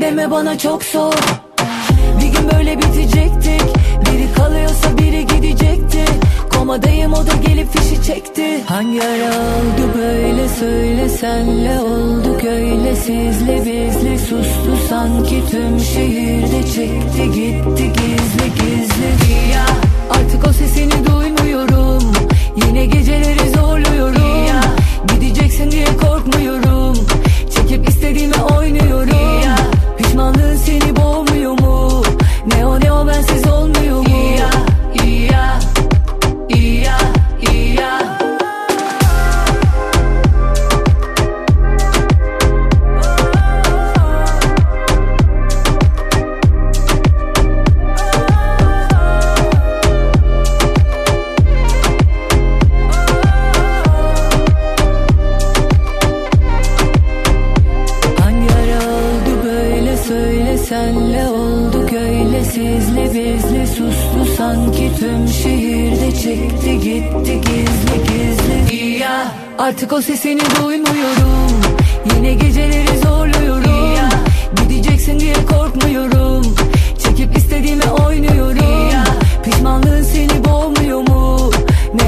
deme bana çok zor. Bir gün böyle bitecektik. Biri kalıyorsa biri gidecekti Komadayım o da gelip fişi çekti Hangi ara oldu böyle söyle senle olduk öyle Sizle bizli sustu sanki tüm şehirde çekti gitti gizli gizli Ya artık o sesini duymuyorum Yine geceleri zorluyorum ya. Gideceksin diye korkmuyorum Çekip istediğimi oynuyorum ya. Pişmanlığın seni boğmuyor mu? Ne o ne o bensiz olmuyor mu? İya, çekti gitti gizli gizli Ya artık o sesini duymuyorum Yine geceleri zorluyorum ya. Gideceksin diye korkmuyorum Çekip istediğimi oynuyorum ya. Pişmanlığın seni boğmuyor mu? Ne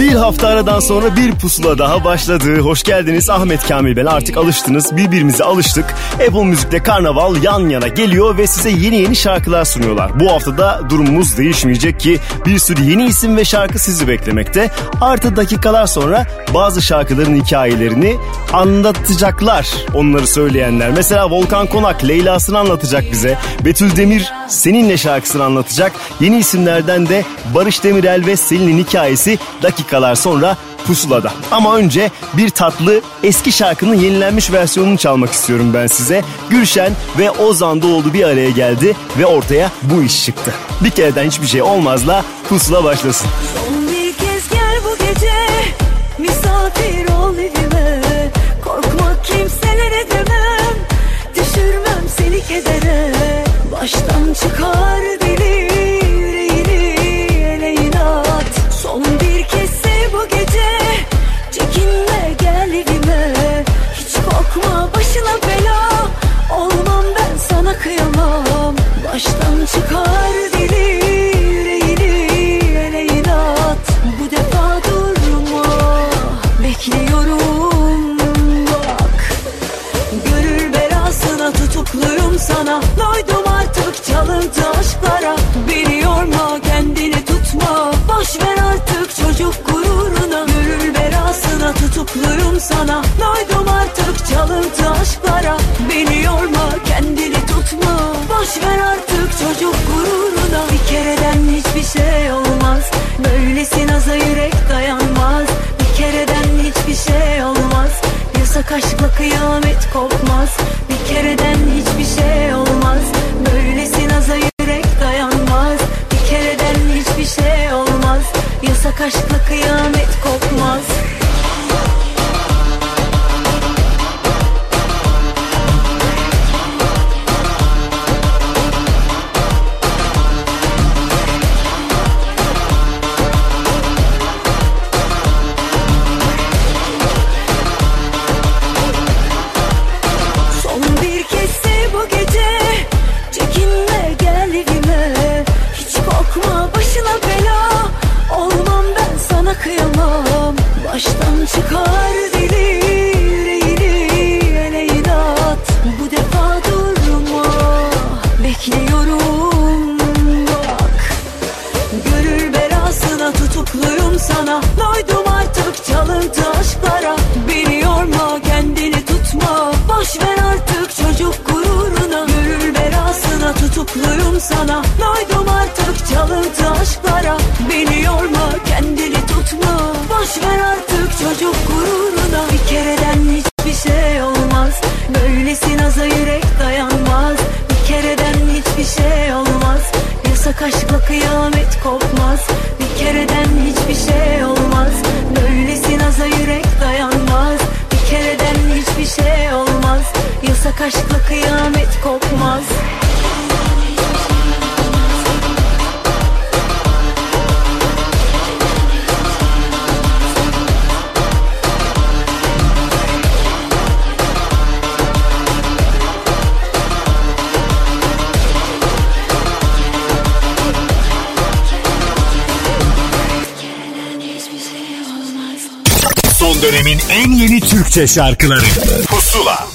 Bir hafta aradan sonra bir pusula daha başladı. Hoş geldiniz Ahmet Kamil ben. Artık alıştınız. Birbirimize alıştık. Apple Müzik'te Karnaval yan yana geliyor ve size yeni yeni şarkılar sunuyorlar. Bu haftada durumumuz değişmeyecek ki bir sürü yeni isim ve şarkı sizi beklemekte. Artı dakikalar sonra bazı şarkıların hikayelerini anlatacaklar onları söyleyenler. Mesela Volkan Konak Leyla'sını anlatacak bize. Betül Demir Seninle şarkısını anlatacak. Yeni isimlerden de Barış Demirel ve Selin'in hikayesi dakikalar sonra pusulada. Ama önce bir tatlı eski şarkının yenilenmiş versiyonunu çalmak istiyorum ben size. Gülşen ve Ozan Doğulu bir araya geldi ve ortaya bu iş çıktı. Bir kereden hiçbir şey olmazla pusula başlasın. Son bir kez gel bu gece Misafir ol evime Korkma kimselere demem Düşürmem seni kedere Baştan çıkar deli Olmam ben sana kıyamam. Baştan çıkar deli yüreğini ele inat. Bu defa durma Bekliyorum. Bak Gönül belasına tutukluyum sana. Doydum artık çalıntı aşklara. Beni yorma kendini tutma. Boş ver artık çocuk gururuna. Gönül belasına tutukluyum sana. Doydum artık çalıntı aşklara. Beni Boş ver artık çocuk gururuna. Bir kereden hiçbir şey olmaz. Böylesi naza yürek dayanmaz. Bir kereden hiçbir şey olmaz. Yasak aşkla kıyamet kopmaz. Bir kereden hiçbir şey olmaz. Böylesi naza yürek dayanmaz. Bir kereden hiçbir şey olmaz. Yasak aşkla kıyamet kopmaz çıkar deli yüreğini ele inat. Bu defa durma Bekliyorum bak. Gönül belasına tutukluyum sana. Doydum artık çalıntı aşklara. Beni yorma kendini tutma. Boş ver artık çocuk gururuna. Gönül sana. Doydum artık çalıntı aşklara aşkla kıyamet kopmaz. Bir kereden hiçbir şey olmaz. Böylesi naza yürek dayanmaz. Bir kereden hiçbir şey olmaz. Yasak aşkla kıyamet kopmaz en yeni Türkçe şarkıları. Pusula.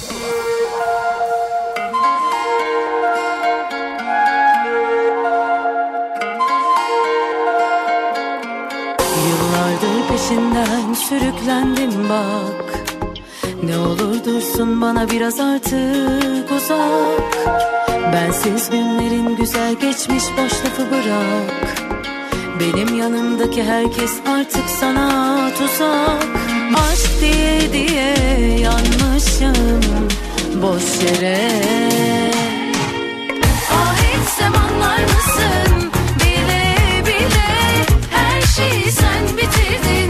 Yıllardır peşinden sürüklendim bak. Ne olur dursun bana biraz artık uzak. Bensiz günlerin güzel geçmiş boş lafı bırak. Benim yanımdaki herkes artık sana tuzak Aşk diye diye yanmışım boş yere. Ah anlar mısın? Bile bile her şeyi sen bitirdin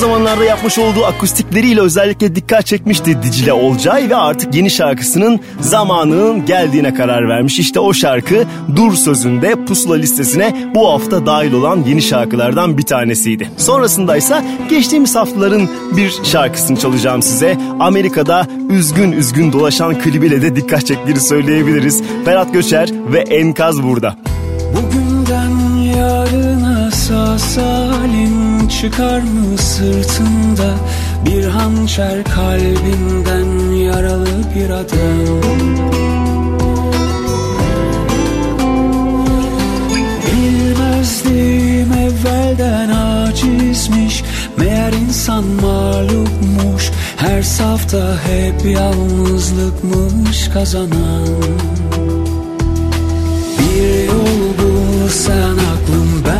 zamanlarda yapmış olduğu akustikleriyle özellikle dikkat çekmişti Dicle Olcay ve artık yeni şarkısının zamanının geldiğine karar vermiş. İşte o şarkı Dur sözünde pusula listesine bu hafta dahil olan yeni şarkılardan bir tanesiydi. Sonrasında ise geçtiğimiz haftaların bir şarkısını çalacağım size. Amerika'da üzgün üzgün dolaşan klibiyle de dikkat çektiğini söyleyebiliriz. Ferhat Göçer ve Enkaz burada. Bugünden yarına sağ salim çıkar mı sırtında? Bir hançer kalbinden yaralı bir adam. Bilmezdim evvelden acizmiş. Meğer insan mağlupmuş. Her safta hep yalnızlıkmış kazanan. Bir yol bulsan aklım ben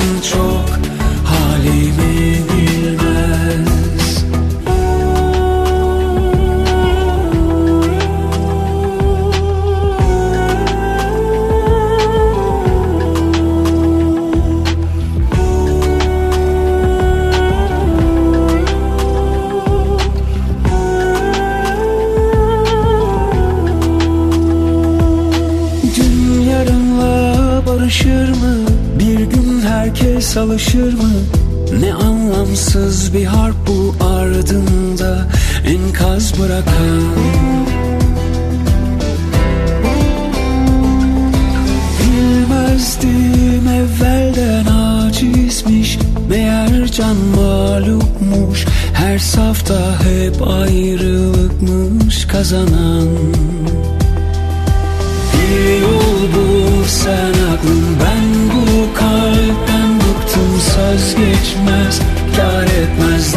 çok alışır mı? Ne anlamsız bir harp bu ardında enkaz bırakan. Bilmezdim evvelden acizmiş Meğer can mağlupmuş Her safta hep ayrılıkmış kazanan Kar etmez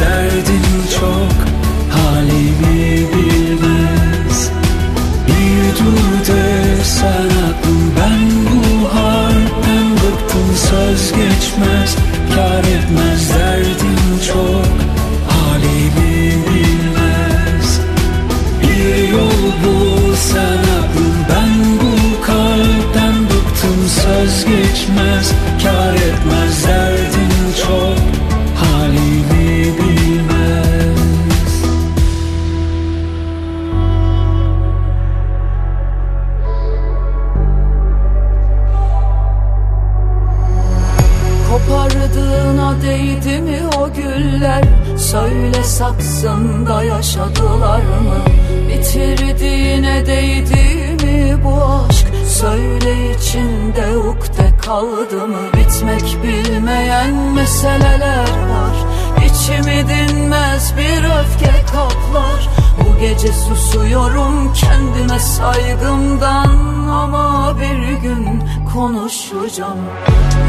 gece susuyorum kendime saygımdan Ama bir gün konuşacağım.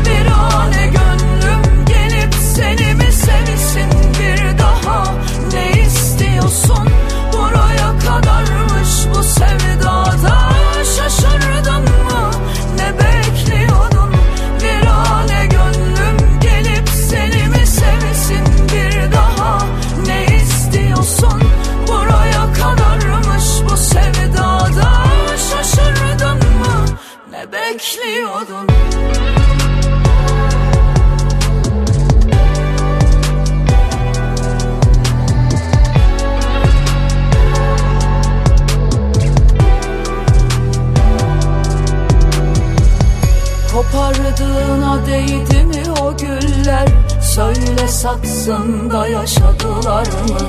Bir ane gönlüm gelip seni mi sevsin? Bir daha Ne istiyorsun? Buraya kadarmış bu sevdada. Şaşırdın mı? Ne bekliyordun? Bir ane gönlüm gelip seni mi sevsin? Bir daha Ne istiyorsun bekliyordun Kopardığına değdi mi o güller? Söyle saksında yaşadılar mı?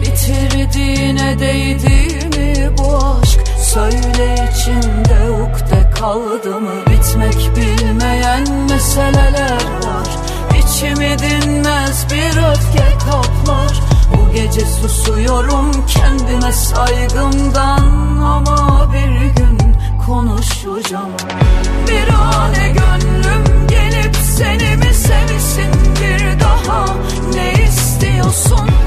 Bitirdiğine değdi mi bu aşk? Söyle içinde ukde kaldı mı? Bitmek bilmeyen meseleler var. İçimi dinmez bir öfke kaplar Bu gece susuyorum kendime saygımdan. Ama bir gün konuşacağım. Bir ane gönlüm gelip seni mi sevsin? Bir daha Ne istiyorsun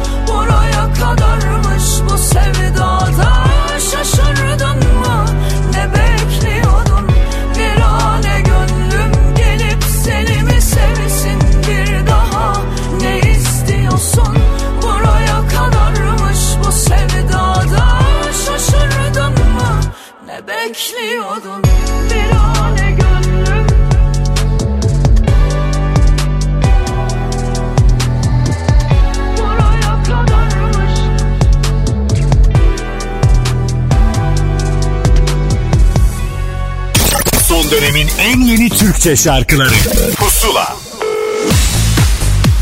Türkçe şarkıları Pusula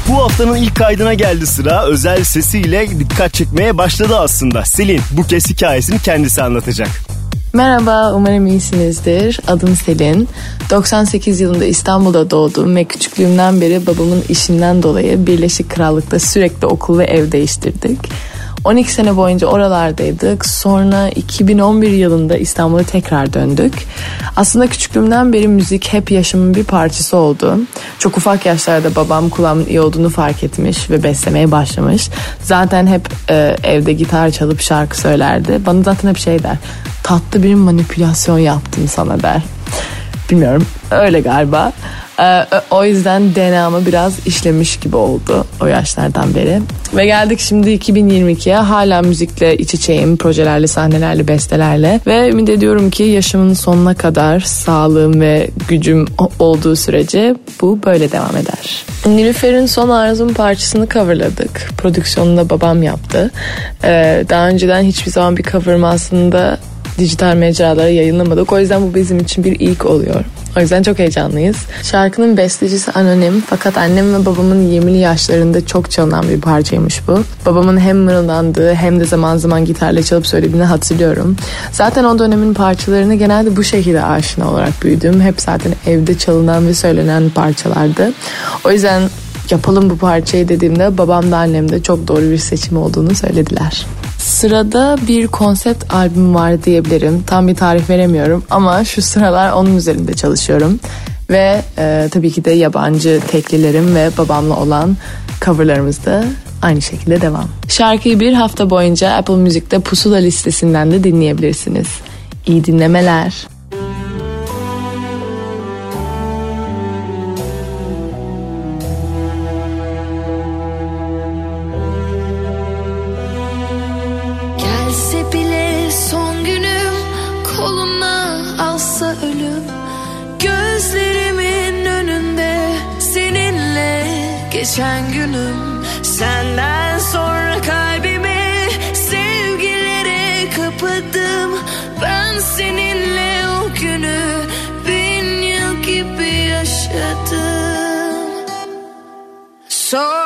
Bu haftanın ilk kaydına geldi sıra. Özel sesiyle dikkat çekmeye başladı aslında. Selin bu kez hikayesini kendisi anlatacak. Merhaba, umarım iyisinizdir. Adım Selin. 98 yılında İstanbul'da doğdum ve küçüklüğümden beri babamın işinden dolayı Birleşik Krallık'ta sürekli okul ve ev değiştirdik. 12 sene boyunca oralardaydık. Sonra 2011 yılında İstanbul'a tekrar döndük. Aslında küçüklüğümden beri müzik hep yaşamın bir parçası oldu. Çok ufak yaşlarda babam kulağımın iyi olduğunu fark etmiş ve beslemeye başlamış. Zaten hep e, evde gitar çalıp şarkı söylerdi. Bana zaten hep şey der. Tatlı bir manipülasyon yaptım sana der. Bilmiyorum öyle galiba. Ee, o yüzden DNA'mı biraz işlemiş gibi oldu o yaşlardan beri. Ve geldik şimdi 2022'ye hala müzikle iç içeyim. Projelerle, sahnelerle, bestelerle. Ve ümit ediyorum ki yaşamın sonuna kadar sağlığım ve gücüm olduğu sürece bu böyle devam eder. Nilüfer'in Son Arzum parçasını coverladık. Prodüksiyonunu da babam yaptı. Ee, daha önceden hiçbir zaman bir cover'ımı aslında dijital mecralara yayınlamadık. O yüzden bu bizim için bir ilk oluyor. O yüzden çok heyecanlıyız. Şarkının bestecisi anonim fakat annem ve babamın 20'li yaşlarında çok çalınan bir parçaymış bu. Babamın hem mırıldandığı hem de zaman zaman gitarla çalıp söylediğini hatırlıyorum. Zaten o dönemin parçalarını genelde bu şekilde aşina olarak büyüdüm. Hep zaten evde çalınan ve söylenen parçalardı. O yüzden yapalım bu parçayı dediğimde babam da annem de çok doğru bir seçim olduğunu söylediler. Sırada bir konsept albüm var diyebilirim. Tam bir tarih veremiyorum ama şu sıralar onun üzerinde çalışıyorum. Ve e, tabii ki de yabancı teklilerim ve babamla olan coverlarımız da aynı şekilde devam. Şarkıyı bir hafta boyunca Apple Music'te Pusula listesinden de dinleyebilirsiniz. İyi dinlemeler. Geçen günüm. Senden sonra kalbimi sevgilere kapadım Ben seninle o günü bin yıl gibi yaşadım. Son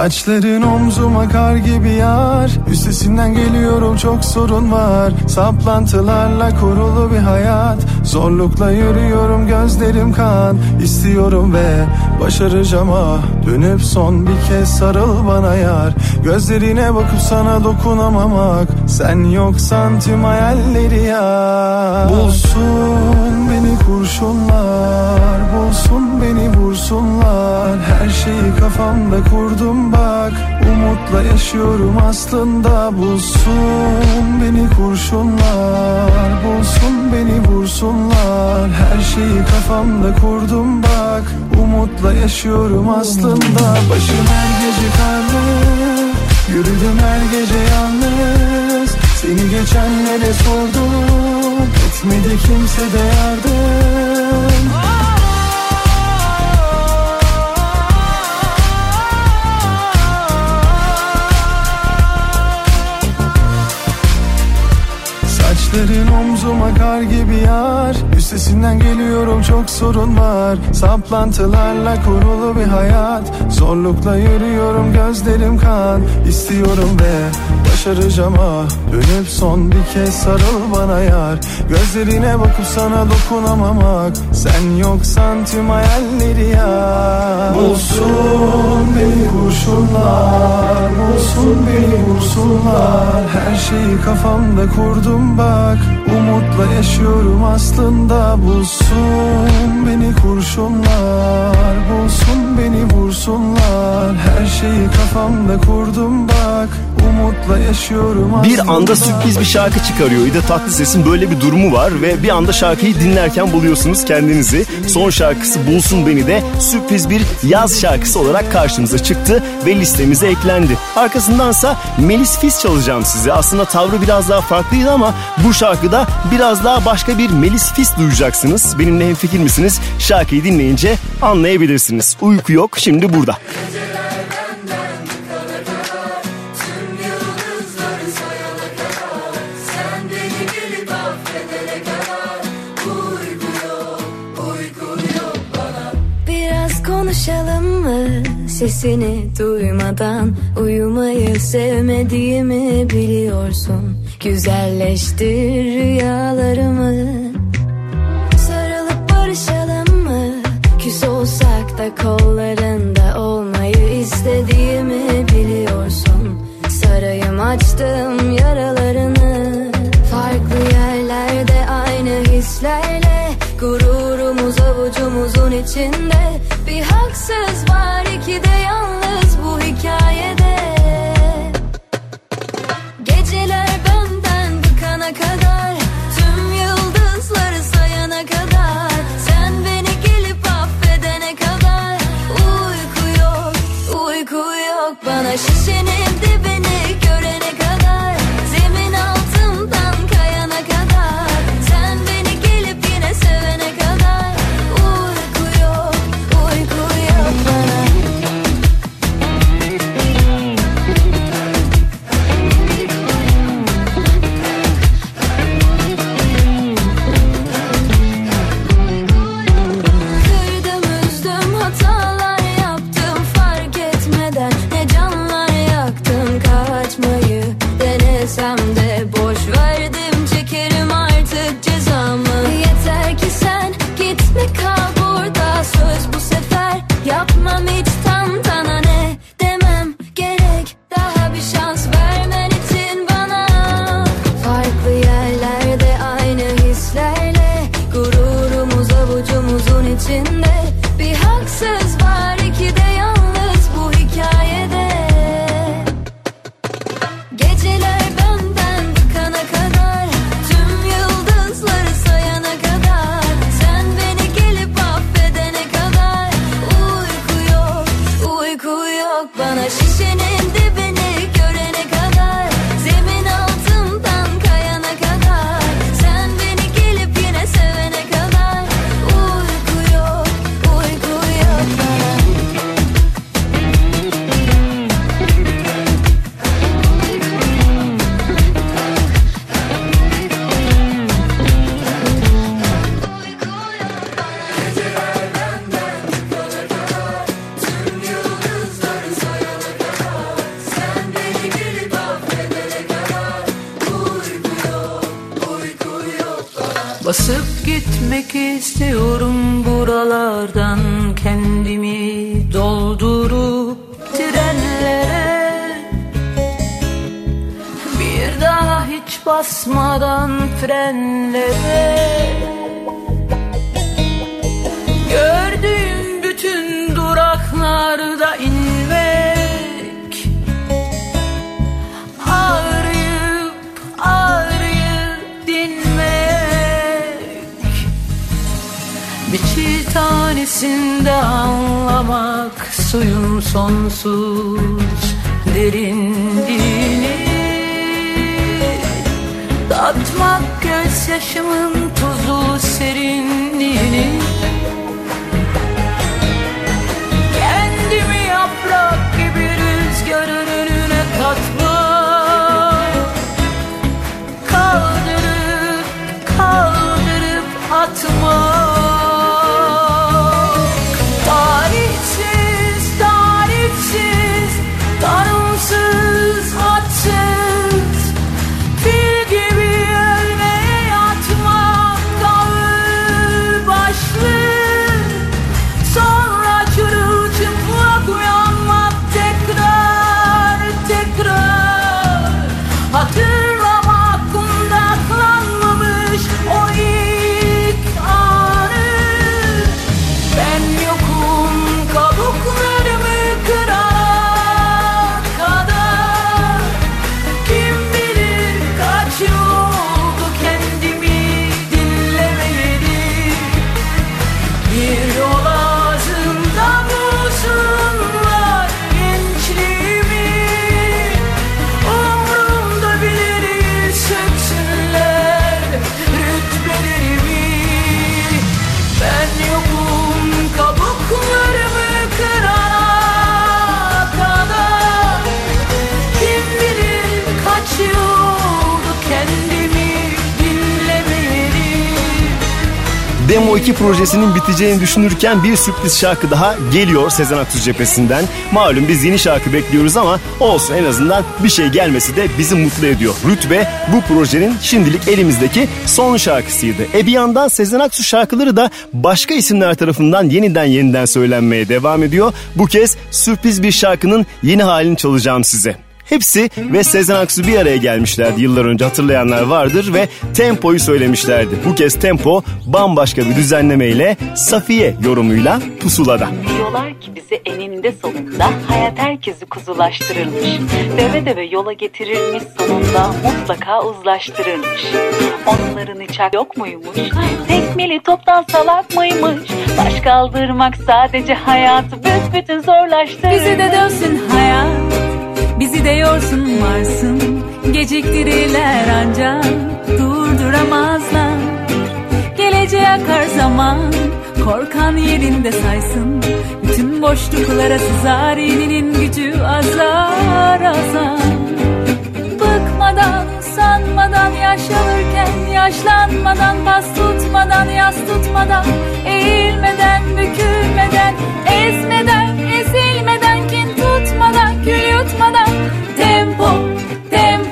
Saçların omzuma kar gibi yar. Üstesinden geliyorum çok sorun var. Saplantılarla kurulu bir hayat. Zorlukla yürüyorum gözlerim kan. İstiyorum ve başaracağım ah. Dönüp son bir kez sarıl bana yar Gözlerine bakıp sana dokunamamak. Sen yoksan tüm hayalleri ya. Bulsun beni kurşunlar Bulsun beni vursunlar. Her şeyi kafamda kurdum bak. Umutla yaşıyorum aslında. Bulsun beni kurşunlar Bulsun beni vursunlar. Her şeyi kafamda kurdum bak. Umutla yaşıyorum aslında. Başım her gece karlı Yürüdüm her gece yalnız. Seni geçenlere sordum. Etmedi kimse de yardım Saçların omzuma kar gibi yar. Üstesinden geliyorum çok sorun var. Saplantılarla kurulu bir hayat. Zorlukla yürüyorum gözlerim kan. İstiyorum ve başaracağım ah Dönüp son bir kez sarıl bana yar. Gözlerine bakıp sana dokunamamak Sen yoksan tüm hayalleri ya Bulsun beni kurşunlar Bulsun beni vursunlar Her şeyi kafamda kurdum bak. Umutla yaşıyorum aslında. Bulsun beni kurşunlar Bulsun beni vursunlar. Her şeyi kafamda kurdum bak Bir anda sürpriz bir şarkı çıkarıyor. İde Tatlıses'in böyle bir durumu var ve bir anda şarkıyı dinlerken buluyorsunuz kendinizi. Son şarkısı Bulsun Beni de sürpriz bir yaz şarkısı olarak karşımıza çıktı ve listemize eklendi. Arkasındansa Melis Fis çalacağım size. Aslında tavrı biraz daha farklıydı ama bu şarkıda biraz daha başka bir Melis Fis duyacaksınız. Benimle hemfikir misiniz? Şarkıyı dinleyince anlayabilirsiniz. Uyku yok şimdi burada. Biraz mı sesini duymadan Uyumayı sevmediğimi biliyorsun? Güzelleştir rüyalarımı. Sarılıp barışalım mı? Küs olsak da kollarında olmayı istediğimi biliyorsun. Sarayım açtım yaralarını. Farklı yerlerde aynı hislerle Gururumuz avucumuzun içinde frenlere Gördüğüm bütün duraklarda inmek Ağrıyıp ağrıyıp dinmek. Bir tanesinde anlamak Suyun sonsuz derinliğini Tatmak gözyaşımın tuzlu serinliğini 2 projesinin biteceğini düşünürken bir sürpriz şarkı daha geliyor Sezen Aksu cephesinden. Malum biz yeni şarkı bekliyoruz ama olsun en azından bir şey gelmesi de bizi mutlu ediyor. Rütbe bu projenin şimdilik elimizdeki son şarkısıydı. E bir yandan Sezen Aksu şarkıları da başka isimler tarafından yeniden yeniden söylenmeye devam ediyor. Bu kez sürpriz bir şarkının yeni halini çalacağım size. Hepsi ve Sezen Aksu bir araya gelmişlerdi yıllar önce hatırlayanlar vardır ve tempoyu söylemişlerdi. Bu kez tempo bambaşka bir düzenlemeyle Safiye yorumuyla pusulada. Diyorlar ki bizi eninde sonunda hayat herkesi kuzulaştırırmış. Deve deve yola getirirmiş sonunda mutlaka uzlaştırırmış. Onların hiç hak yok muymuş? Tekmeli toptan salak mıymış? Baş kaldırmak sadece hayatı büsbütün zorlaştırır. Bizi de dönsün hayat Bizi de yorsun varsın Geciktirirler ancak Durduramazlar. Geleceğe akar zaman Korkan yerinde saysın Bütün boşluklara sızar Yeninin gücü azar azar. Bıkmadan, sanmadan Yaş alırken yaşlanmadan Pas tutmadan, yas tutmadan Eğilmeden, bükülmeden Ezmeden, ezilmeden kül yutmadan tempo, tempo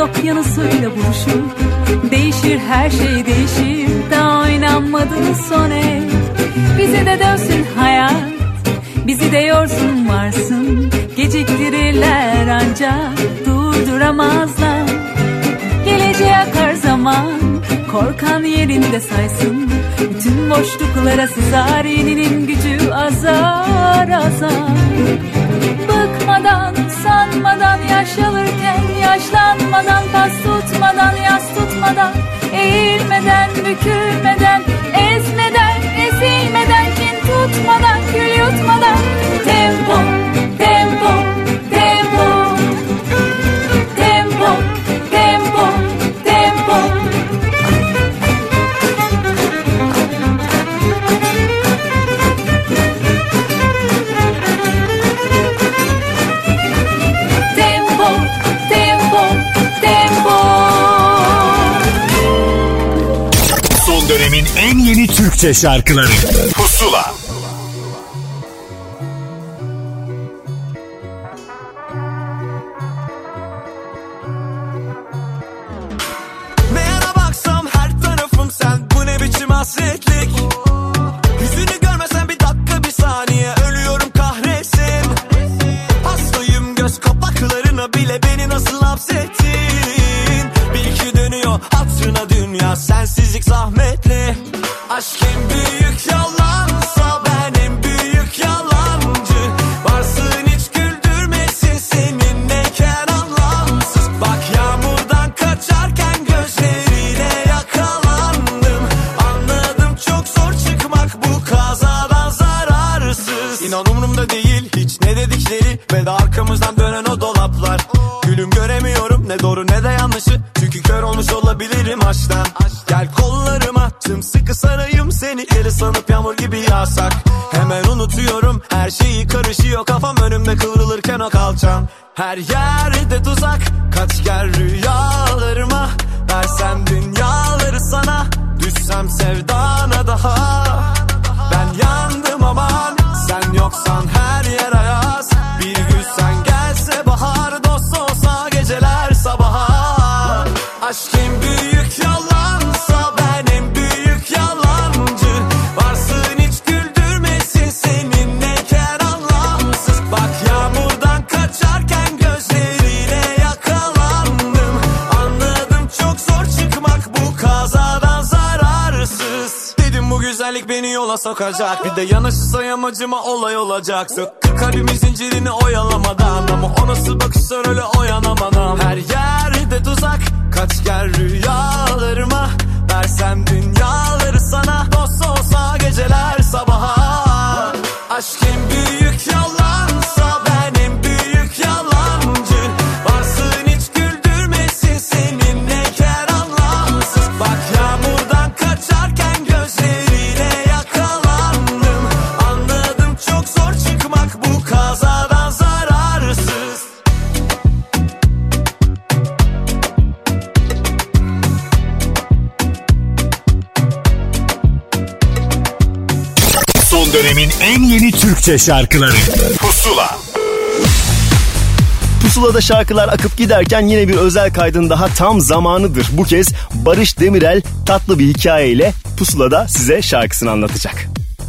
okyanusuyla buluşur. Değişir her şey değişir. Daha oynanmadı son el. Bize de dönsün hayat. Bizi de yorsun varsın. Geciktirirler ancak. Durduramazlar. Geleceğe akar zaman. Korkan yerinde saysın. Bütün boşluklara sızar. Yeninin gücü azar azar. Bıkmadan, sanmadan Yaş alırken yaşlanmadan Pas tutmadan yas tutmadan Eğilmeden bükülmeden Ezmeden ezilmeden Kin tutmadan kül yutmadan tempo Türkçe şarkıları Her yerde sokacak. Bir de yanaşırsa yamacıma olay olacak. Söktü kalbimin zincirini oyalamadan. Ama o nasıl bakışlar öyle oyanamadan. Her yerde tuzak. Kaç gel rüyalarıma Versem dünyaları Türkçe şarkıları Pusula Pusula'da şarkılar akıp giderken yine bir özel kaydın daha tam zamanıdır. Bu kez Barış Demirel tatlı bir hikayeyle Pusula'da size şarkısını anlatacak.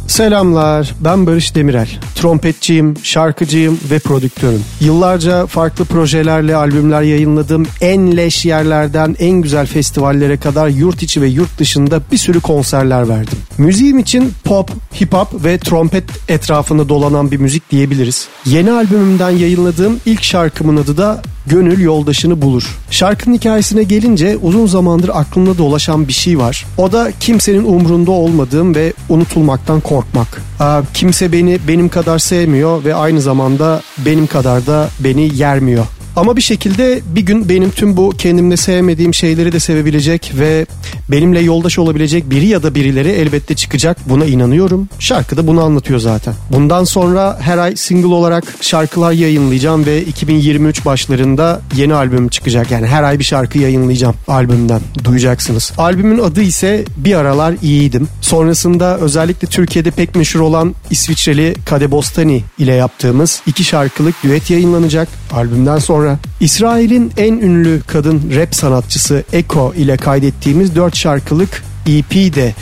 Selamlar, ben Barış Demirel. Trompetçiyim, şarkıcıyım ve prodüktörüm. Yıllarca farklı projelerle albümler yayınladım. En leş yerlerden en güzel festivallere kadar yurt içi ve yurt dışında bir sürü konserler verdim. Müziğim için pop, hip hop ve trompet etrafında dolanan bir müzik diyebiliriz. Yeni albümümden yayınladığım ilk şarkımın adı da Gönül Yoldaşını Bulur. Şarkının hikayesine gelince uzun zamandır aklımda dolaşan bir şey var. O da kimsenin umrunda olmadığım ve unutulmaktan korkmak. Aa, kimse beni benim kadar sevmiyor ve aynı zamanda benim kadar da beni yermiyor. Ama bir şekilde bir gün benim tüm bu kendimde sevmediğim şeyleri de sevebilecek ve benimle yoldaş olabilecek biri ya da birileri elbette çıkacak. Buna inanıyorum. Şarkı da bunu anlatıyor zaten. Bundan sonra her ay single olarak şarkılar yayınlayacağım ve 2023 başlarında yeni albüm çıkacak. Yani her ay bir şarkı yayınlayacağım albümden. Duyacaksınız. Albümün adı ise Bir Aralar İyiydim. Sonrasında özellikle Türkiye'de pek meşhur olan İsviçreli Kade Bostani ile yaptığımız iki şarkılık düet yayınlanacak albümden sonra. İsrail'in en ünlü kadın rap sanatçısı Eko ile kaydettiğimiz dört şarkılık EP de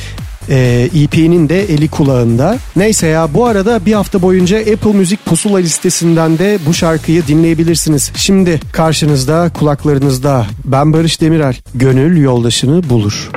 e, EP'nin de eli kulağında. Neyse ya bu arada bir hafta boyunca Apple Müzik Pusula listesinden de bu şarkıyı dinleyebilirsiniz. Şimdi karşınızda kulaklarınızda ben Barış Demirel. Gönül yoldaşını bulur.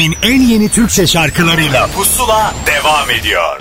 dönemin en yeni Türkçe şarkılarıyla Pusula devam ediyor.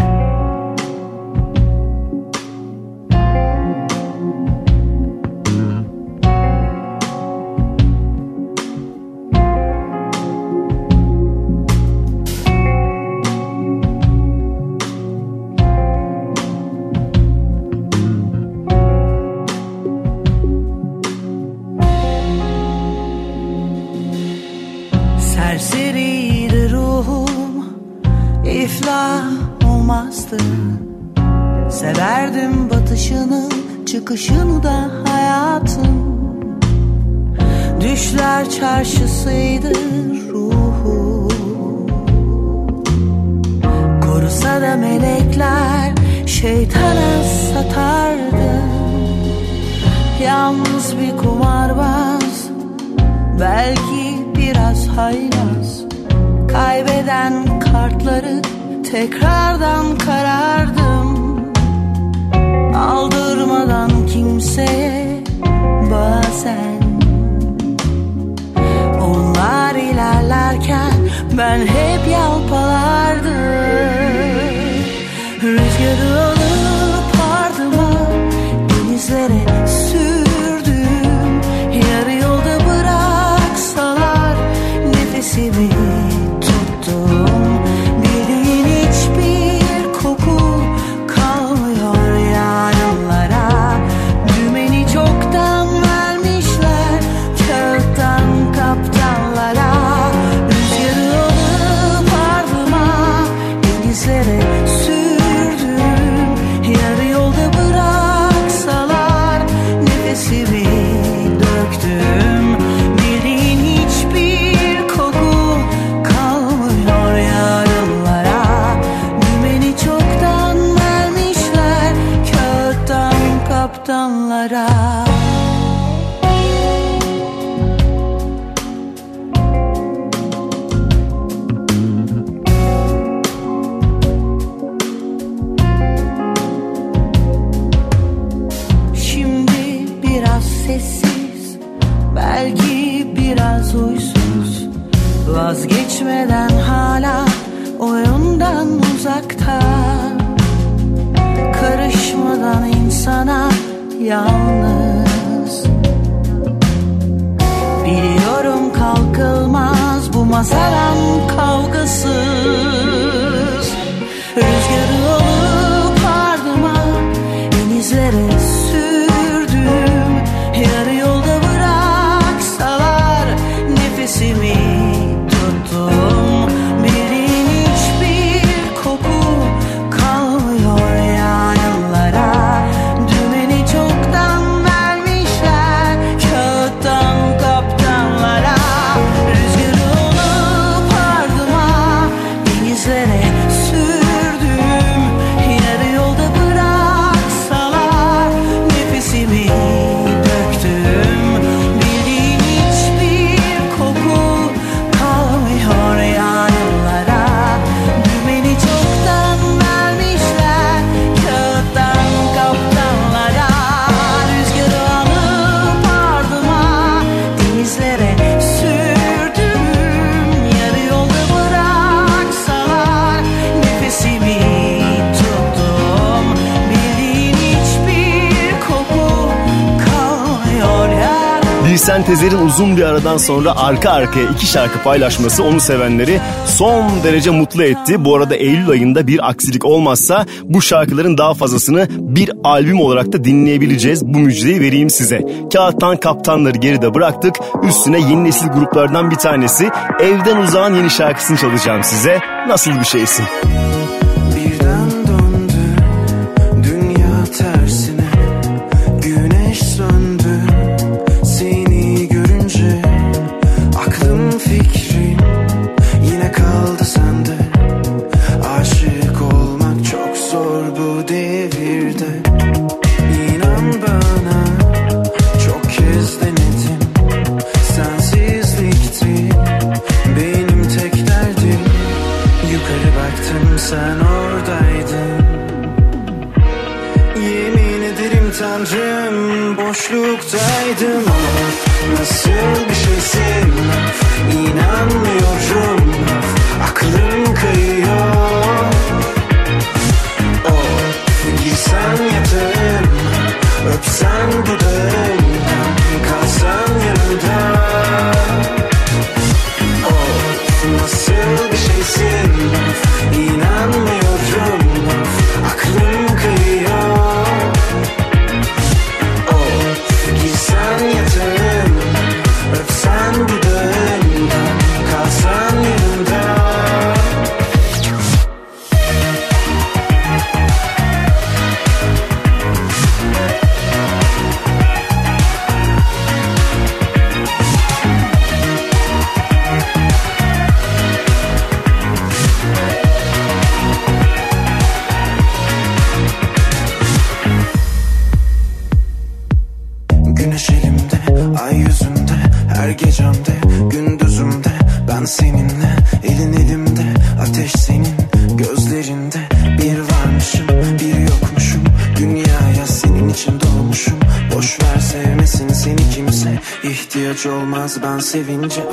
giderken ben hep yalpalardım. Rüzgarı 넘어 Bilsen Tezer'in uzun bir aradan sonra arka arkaya iki şarkı paylaşması onu sevenleri son derece mutlu etti. Bu arada Eylül ayında bir aksilik olmazsa bu şarkıların daha fazlasını bir albüm olarak da dinleyebileceğiz. Bu müjdeyi vereyim size. Kağıttan kaptanları geride bıraktık. Üstüne yeni nesil gruplardan bir tanesi Evden Uzağın yeni şarkısını çalacağım size. Nasıl bir şeysin? Birden olmaz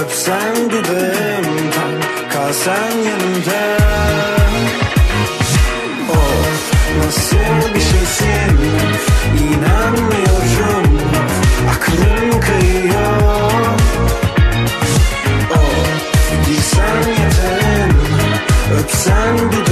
Öpsen dudağımdan Kalsan yanımda Of nasıl bir şeysin? İnanmıyorum Aklım kayıyor. Of girsen yatağım Öpsen dudağımdan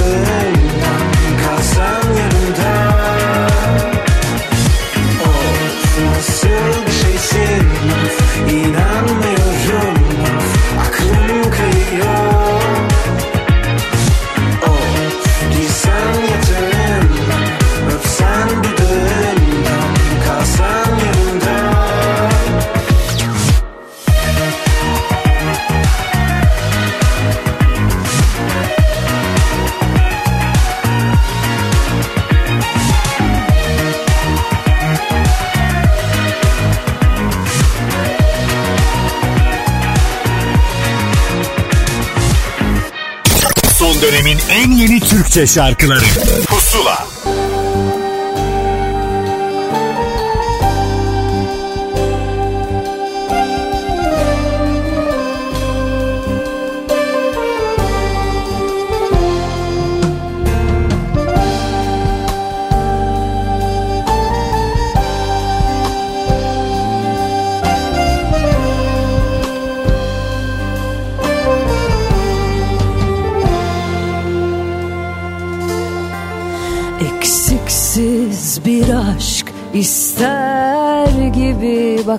Türkçe şarkıları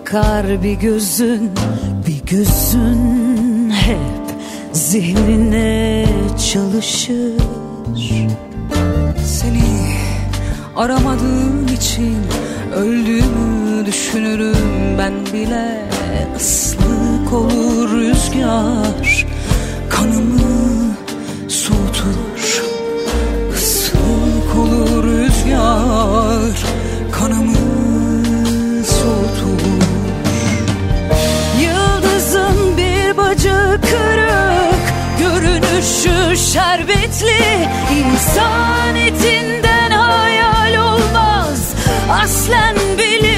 bakar bir gözün Bir gözün hep zihnine çalışır. Seni aramadığım için öldüğümü düşünürüm. Ben bile ıslık olur rüzgar kanımı kıymetli insan etinden hayal olmaz. Aslen bilir.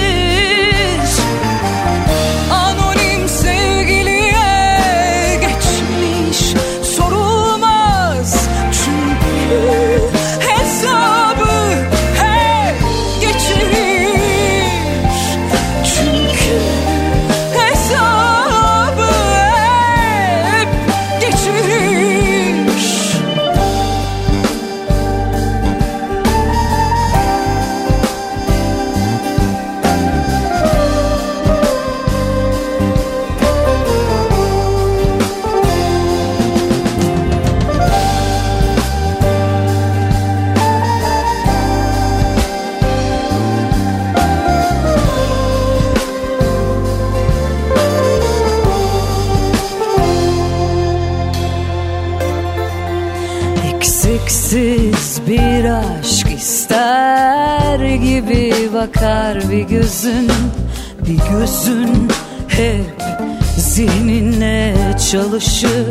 是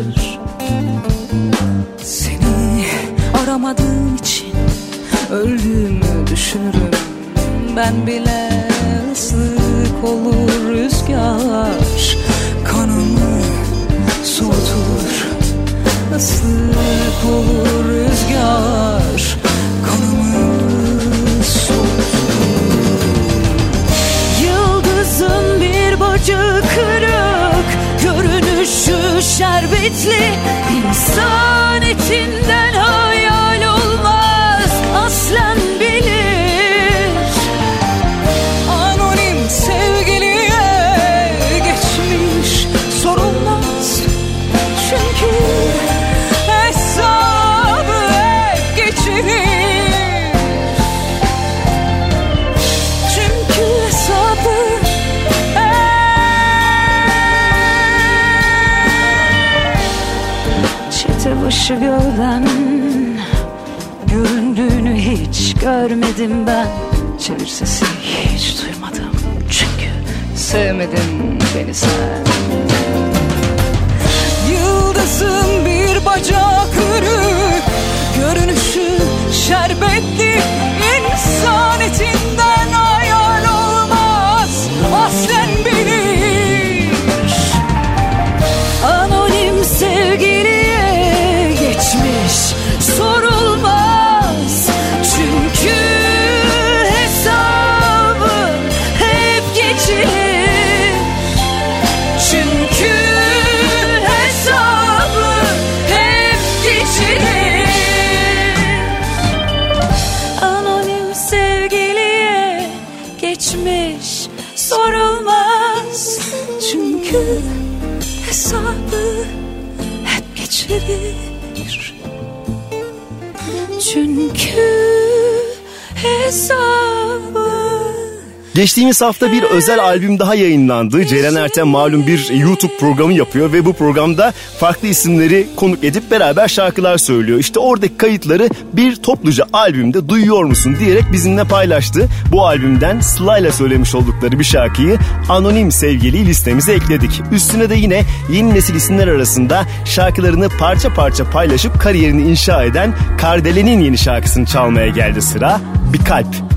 çevir Çünkü hesap Geçtiğimiz hafta bir ee. özel albüm daha yayınlandı. Ceren Erten malum bir YouTube programı yapıyor ve bu programda farklı isimleri konuk edip beraber şarkılar söylüyor. İşte oradaki kayıtları bir topluca albümde duyuyor musun diyerek bizimle paylaştı. Bu albümden Sly'la söylemiş oldukları bir şarkıyı Anonim Sevgili listemize ekledik. Üstüne de yine yeni nesil isimler arasında şarkılarını parça parça paylaşıp kariyerini inşa eden Kardele'nin yeni şarkısını çalmaya geldi sıra. Bir Kalp.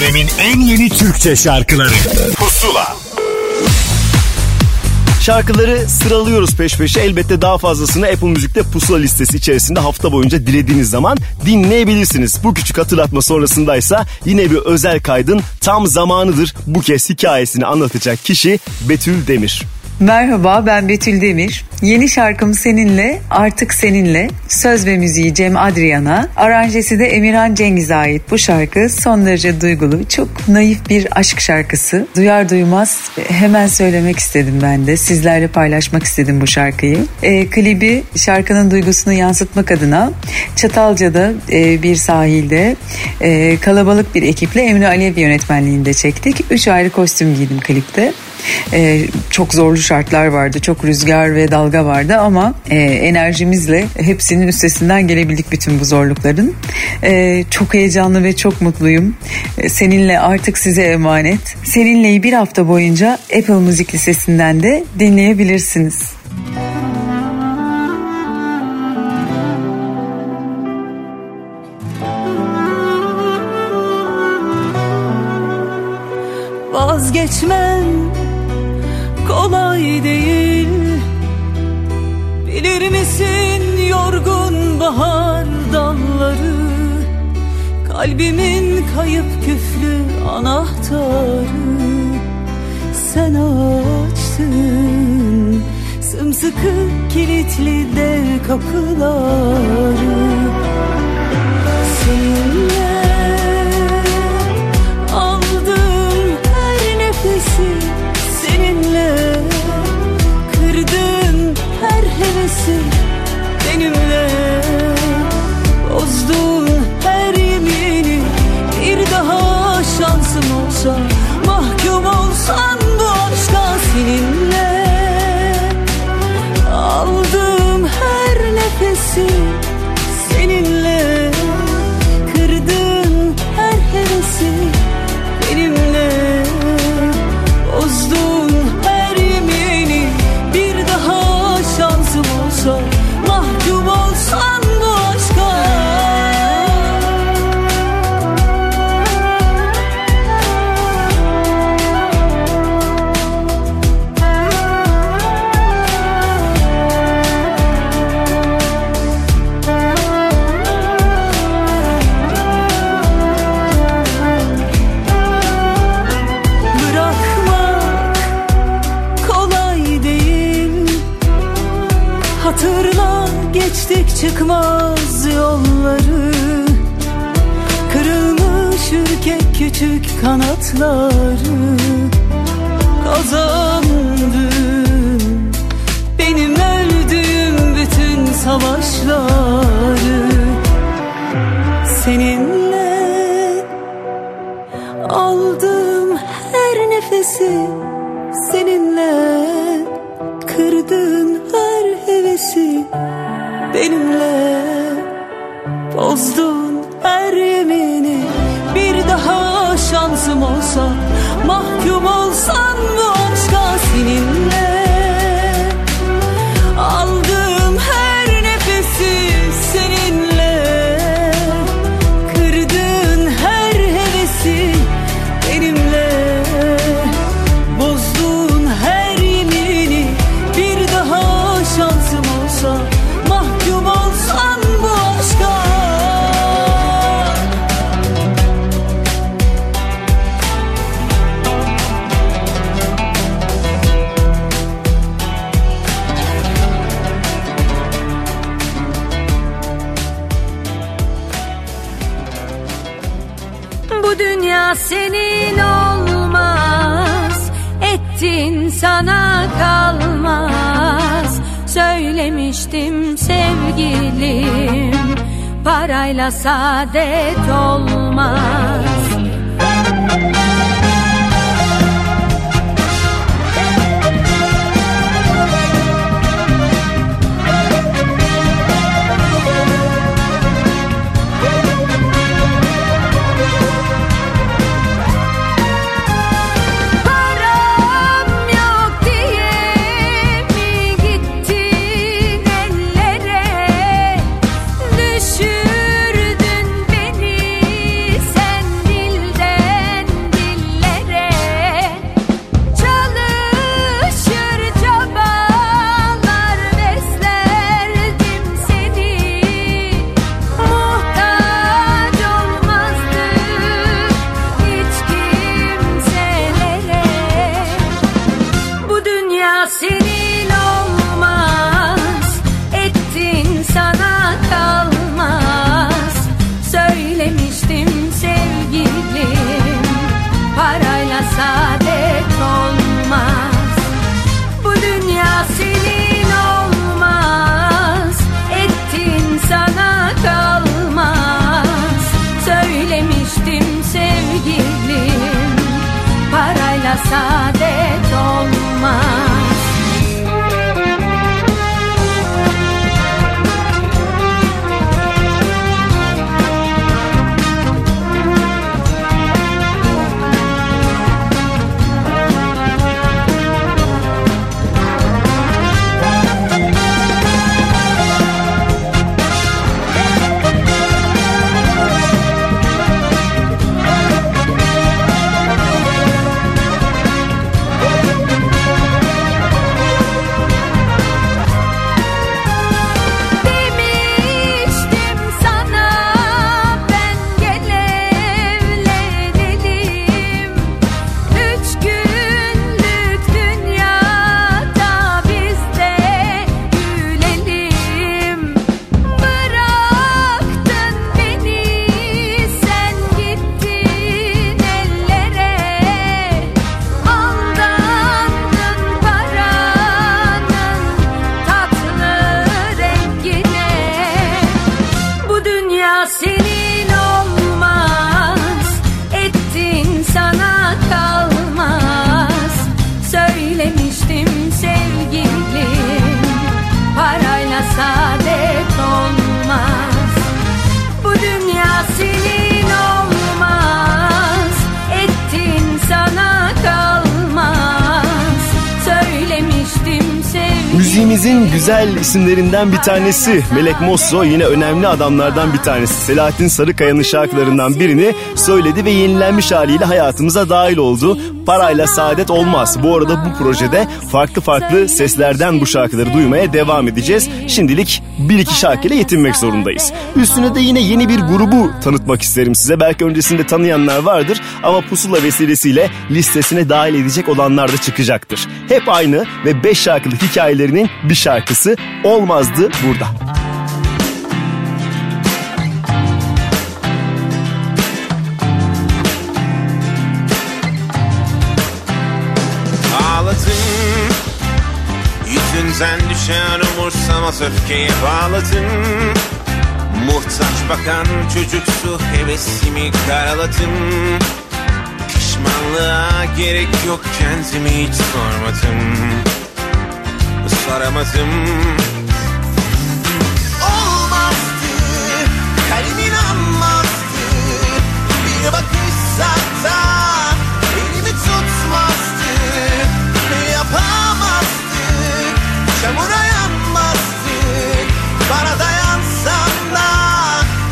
Dönemin en yeni Türkçe şarkıları Pusula Şarkıları sıralıyoruz peş peşe. Elbette daha fazlasını Apple Müzik'te pusula listesi içerisinde hafta boyunca dilediğiniz zaman dinleyebilirsiniz. Bu küçük hatırlatma sonrasındaysa yine bir özel kaydın tam zamanıdır. Bu kez hikayesini anlatacak kişi Betül Demir. Merhaba ben Betül Demir. Yeni şarkım Seninle, Artık Seninle. Söz ve müziği Cem Adrian'a, aranjesi de Emirhan Cengiz'e ait bu şarkı son derece duygulu, çok naif bir aşk şarkısı. Duyar duymaz hemen söylemek istedim ben de. Sizlerle paylaşmak istedim bu şarkıyı. E, klibi şarkının duygusunu yansıtmak adına Çatalca'da e, bir sahilde e, kalabalık bir ekiple Emre Alev yönetmenliğinde çektik. Üç ayrı kostüm giydim klipte. Ee, çok zorlu şartlar vardı. Çok rüzgar ve dalga vardı ama e, enerjimizle hepsinin üstesinden gelebildik bütün bu zorlukların. Ee, çok heyecanlı ve çok mutluyum. Ee, seninle artık size emanet. Seninle'yi bir hafta boyunca Apple Müzik Lisesi'nden de dinleyebilirsiniz. Vazgeçmen kolay değil. Bilir misin yorgun bahar dalları? Kalbimin kayıp küflü anahtarı. Sen açtın Sımsıkı kilitli dev kapıları. Seninle Seninle isimlerinden bir tanesi. Melek Mosso yine önemli adamlardan bir tanesi. Selahattin Sarıkaya'nın şarkılarından birini söyledi ve yenilenmiş haliyle hayatımıza dahil oldu parayla saadet olmaz. Bu arada bu projede farklı farklı seslerden bu şarkıları duymaya devam edeceğiz. Şimdilik bir iki şarkıyla yetinmek zorundayız. Üstüne de yine yeni bir grubu tanıtmak isterim size. Belki öncesinde tanıyanlar vardır ama pusula vesilesiyle listesine dahil edecek olanlar da çıkacaktır. Hep aynı ve 5 şarkılık hikayelerinin bir şarkısı olmazdı burada. Bizden düşen umursamaz öfkeye bağladım Muhtaç bakan çocuksu hevesimi karaladım Pişmanlığa gerek yok kendimi hiç sormadım. Saramadım. Olmazdı kalbin anmazdı. Bir bakın Çamura yanmazdık Bana dayansan da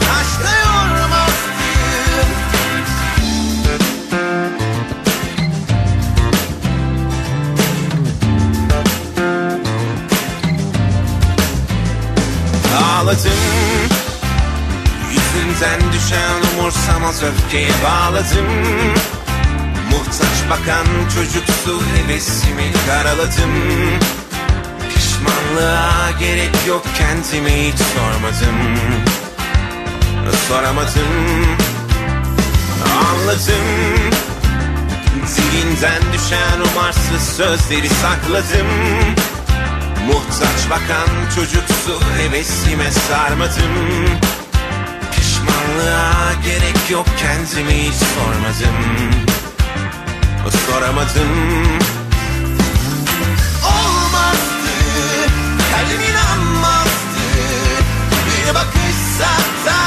Taşta yormazdık Ağladım Yüzünden düşen umursamaz öfkeye bağladım Muhtaç bakan çocuksu hevesimi karaladım Uzmanlığa gerek yok kendimi hiç sormadım. Soramadım Anladım. Dilinden düşen umarsız sözleri sakladım. Muhtaç bakan çocuksu hevesime sarmadım. Pişmanlığa gerek yok kendimi hiç sormadım. Soramadım kalbin anmazdı Bir bakışsa da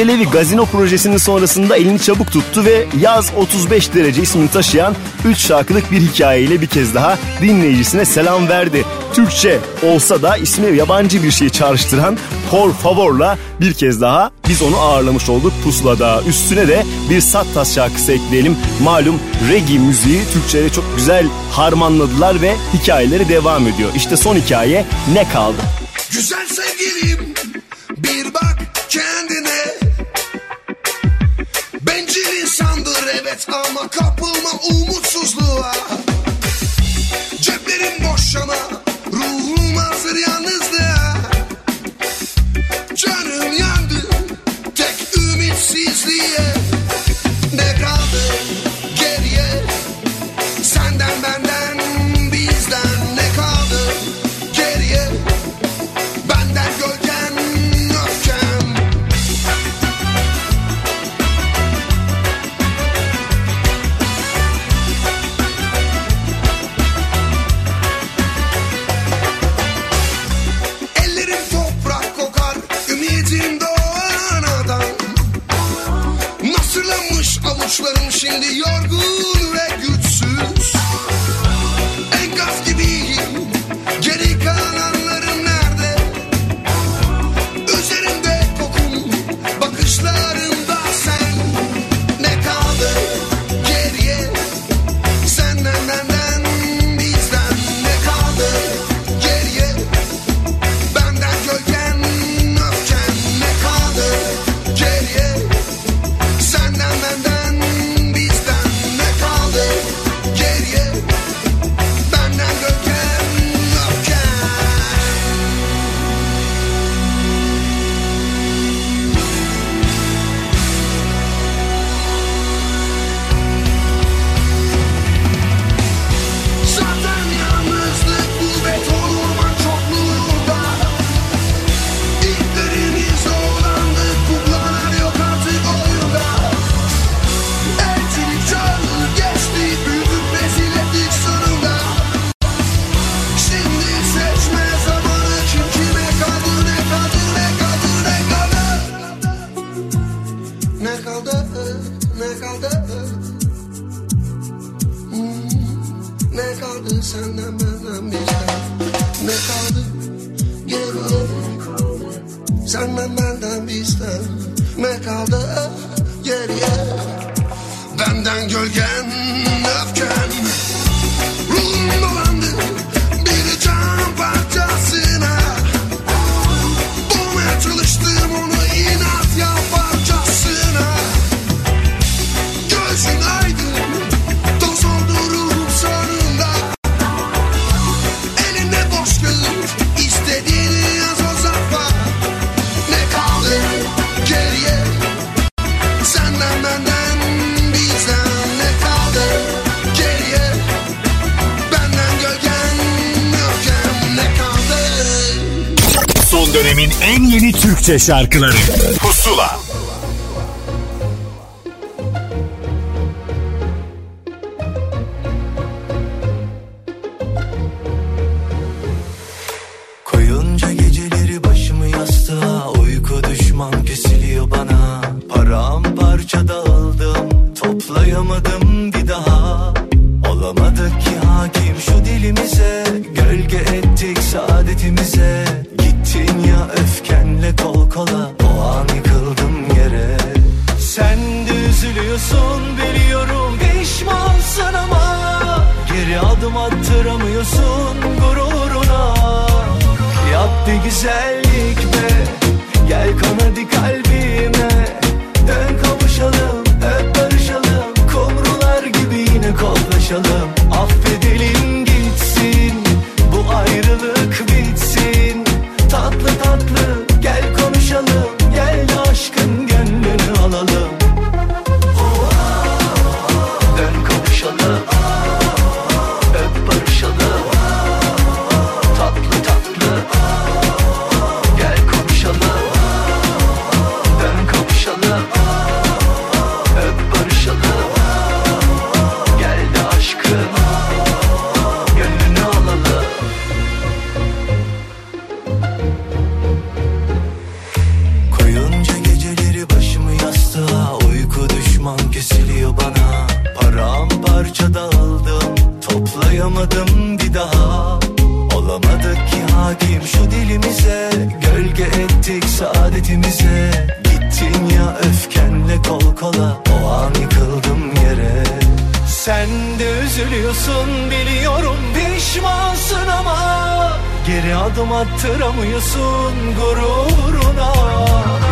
Belevi gazino projesinin sonrasında elini çabuk tuttu ve Yaz 35 derece ismini taşıyan 3 şarkılık bir hikayeyle bir kez daha dinleyicisine selam verdi. Türkçe olsa da ismi yabancı bir şeyi çağrıştıran Por Favor'la bir kez daha biz onu ağırlamış olduk Pusula'da. Üstüne de bir Sattas şarkısı ekleyelim. Malum regi müziği Türkçe'ye çok güzel harmanladılar ve hikayeleri devam ediyor. İşte son hikaye ne kaldı? Güzel sevgilim bir bak evet ama kapılma umutsuzluğa. Ceplerim boş ama ruhum hazır yalnızlığa. Canım yandı tek ümitsizliğe. Türkçe şarkıları. Adım attıramıyorsun gururuna.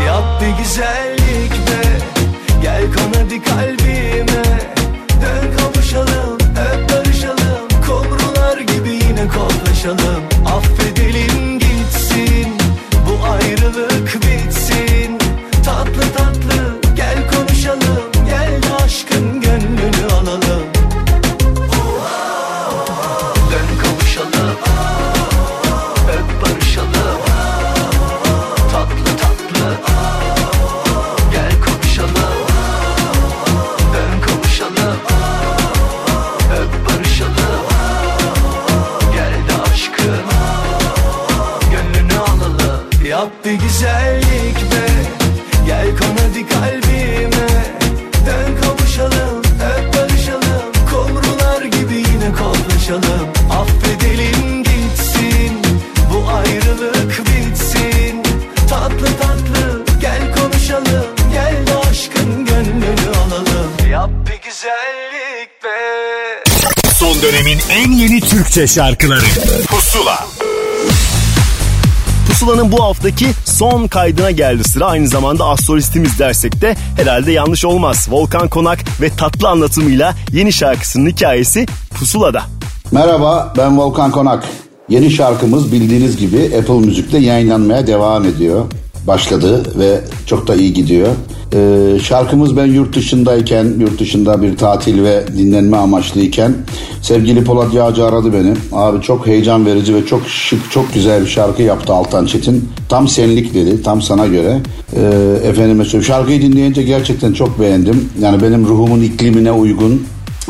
Yap bir güzellik be Gel kan hadi kalbime. Dön kavuşalım öp barışalım. Kumrular gibi yine kollaşalım. Affedelim Türkçe şarkıları Pusula Pusula'nın bu haftaki son kaydına geldi sıra. Aynı zamanda astrolistimiz dersek de herhalde yanlış olmaz. Volkan Konak ve tatlı anlatımıyla yeni şarkısının hikayesi Pusula'da. Merhaba ben Volkan Konak. Yeni şarkımız bildiğiniz gibi Apple Müzik'te yayınlanmaya devam ediyor. Başladı ve çok da iyi gidiyor. Ee, şarkımız ben yurt dışındayken, yurt dışında bir tatil ve dinlenme amaçlıyken sevgili Polat Yağcı aradı beni. Abi çok heyecan verici ve çok şık, çok güzel bir şarkı yaptı Altan Çetin. Tam senlik dedi, tam sana göre. Ee, efendime söyleyeyim, şarkıyı dinleyince gerçekten çok beğendim. Yani benim ruhumun iklimine uygun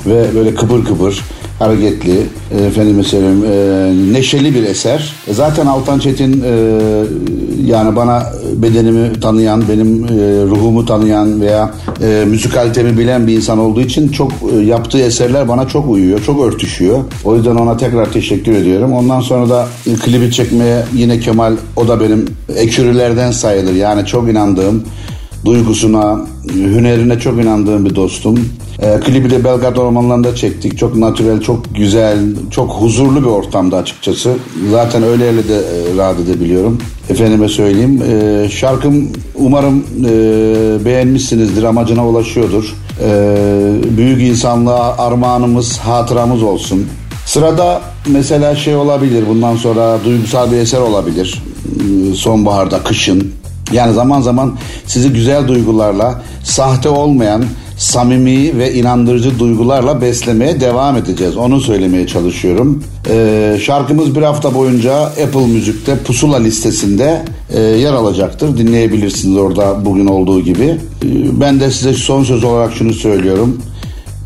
ve böyle kıpır kıpır hareketli, e, efendime söyleyeyim, e, neşeli bir eser. E, Zaten Altan Çetin e, yani bana bedenimi tanıyan, benim e, ruhumu tanıyan veya e, müzikalitemi bilen bir insan olduğu için çok e, yaptığı eserler bana çok uyuyor, çok örtüşüyor. O yüzden ona tekrar teşekkür ediyorum. Ondan sonra da e, klibi çekmeye yine Kemal, o da benim ekürülerden sayılır. Yani çok inandığım, duygusuna, hünerine çok inandığım bir dostum. E, klibi de Belgrad ormanlarında çektik. Çok natürel, çok güzel, çok huzurlu bir ortamda açıkçası. Zaten öyle öyle de e, rahat edebiliyorum. Efendime söyleyeyim. E, şarkım umarım e, beğenmişsinizdir, amacına ulaşıyordur. E, büyük insanlığa armağanımız, hatıramız olsun. Sırada mesela şey olabilir, bundan sonra duygusal bir eser olabilir. Sonbaharda, kışın. Yani zaman zaman sizi güzel duygularla, sahte olmayan, samimi ve inandırıcı duygularla beslemeye devam edeceğiz. Onu söylemeye çalışıyorum. Ee, şarkımız bir hafta boyunca Apple Müzik'te Pusula listesinde e, yer alacaktır. Dinleyebilirsiniz orada bugün olduğu gibi. Ee, ben de size son söz olarak şunu söylüyorum.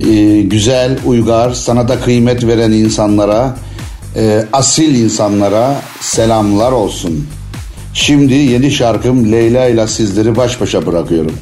Ee, güzel, uygar, sanata kıymet veren insanlara, e, asil insanlara selamlar olsun. Şimdi yeni şarkım Leyla ile sizleri baş başa bırakıyorum.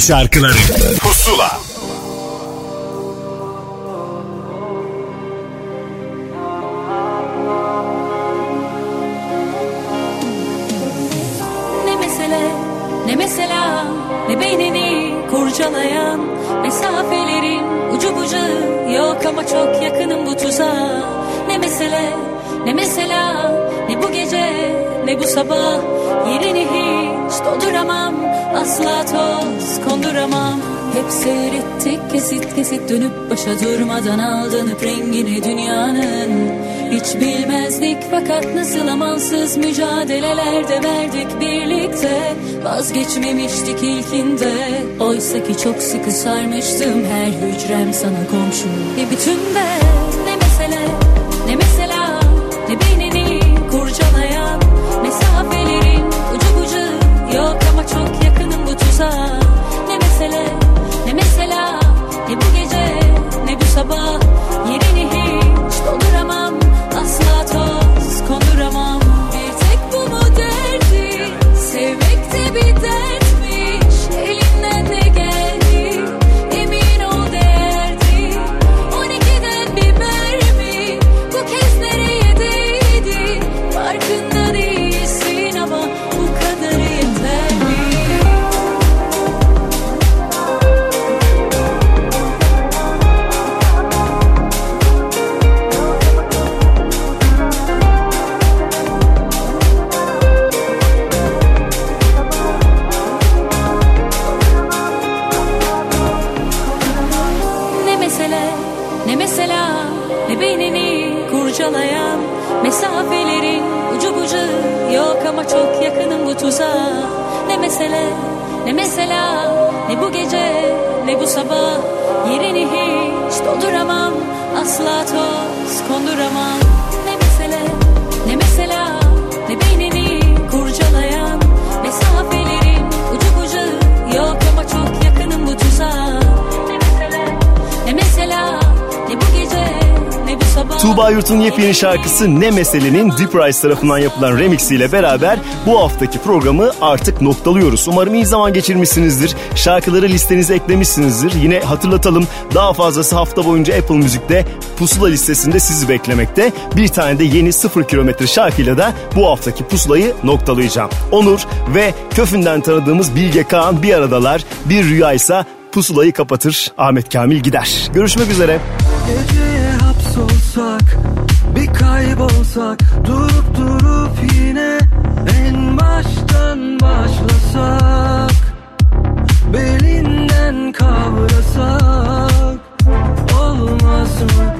şarkıları. Hiç bilmezdik fakat nasıl amansız mücadelelerde verdik birlikte. Vazgeçmemiştik ilkinde. Oysa ki çok sıkı sarmıştım her hücrem sana komşu. E bütün de yepyeni şarkısı Ne Mesele'nin Deep Rise tarafından yapılan remix ile beraber bu haftaki programı artık noktalıyoruz. Umarım iyi zaman geçirmişsinizdir. Şarkıları listenize eklemişsinizdir. Yine hatırlatalım daha fazlası hafta boyunca Apple Müzik'te pusula listesinde sizi beklemekte. Bir tane de yeni 0 kilometre şarkıyla da bu haftaki pusulayı noktalayacağım. Onur ve Köfün'den tanıdığımız Bilge Kağan bir aradalar. Bir rüya rüyaysa pusulayı kapatır. Ahmet Kamil gider. Görüşmek üzere kaybolsak Durup durup yine en baştan başlasak Belinden kavrasak Olmaz mı?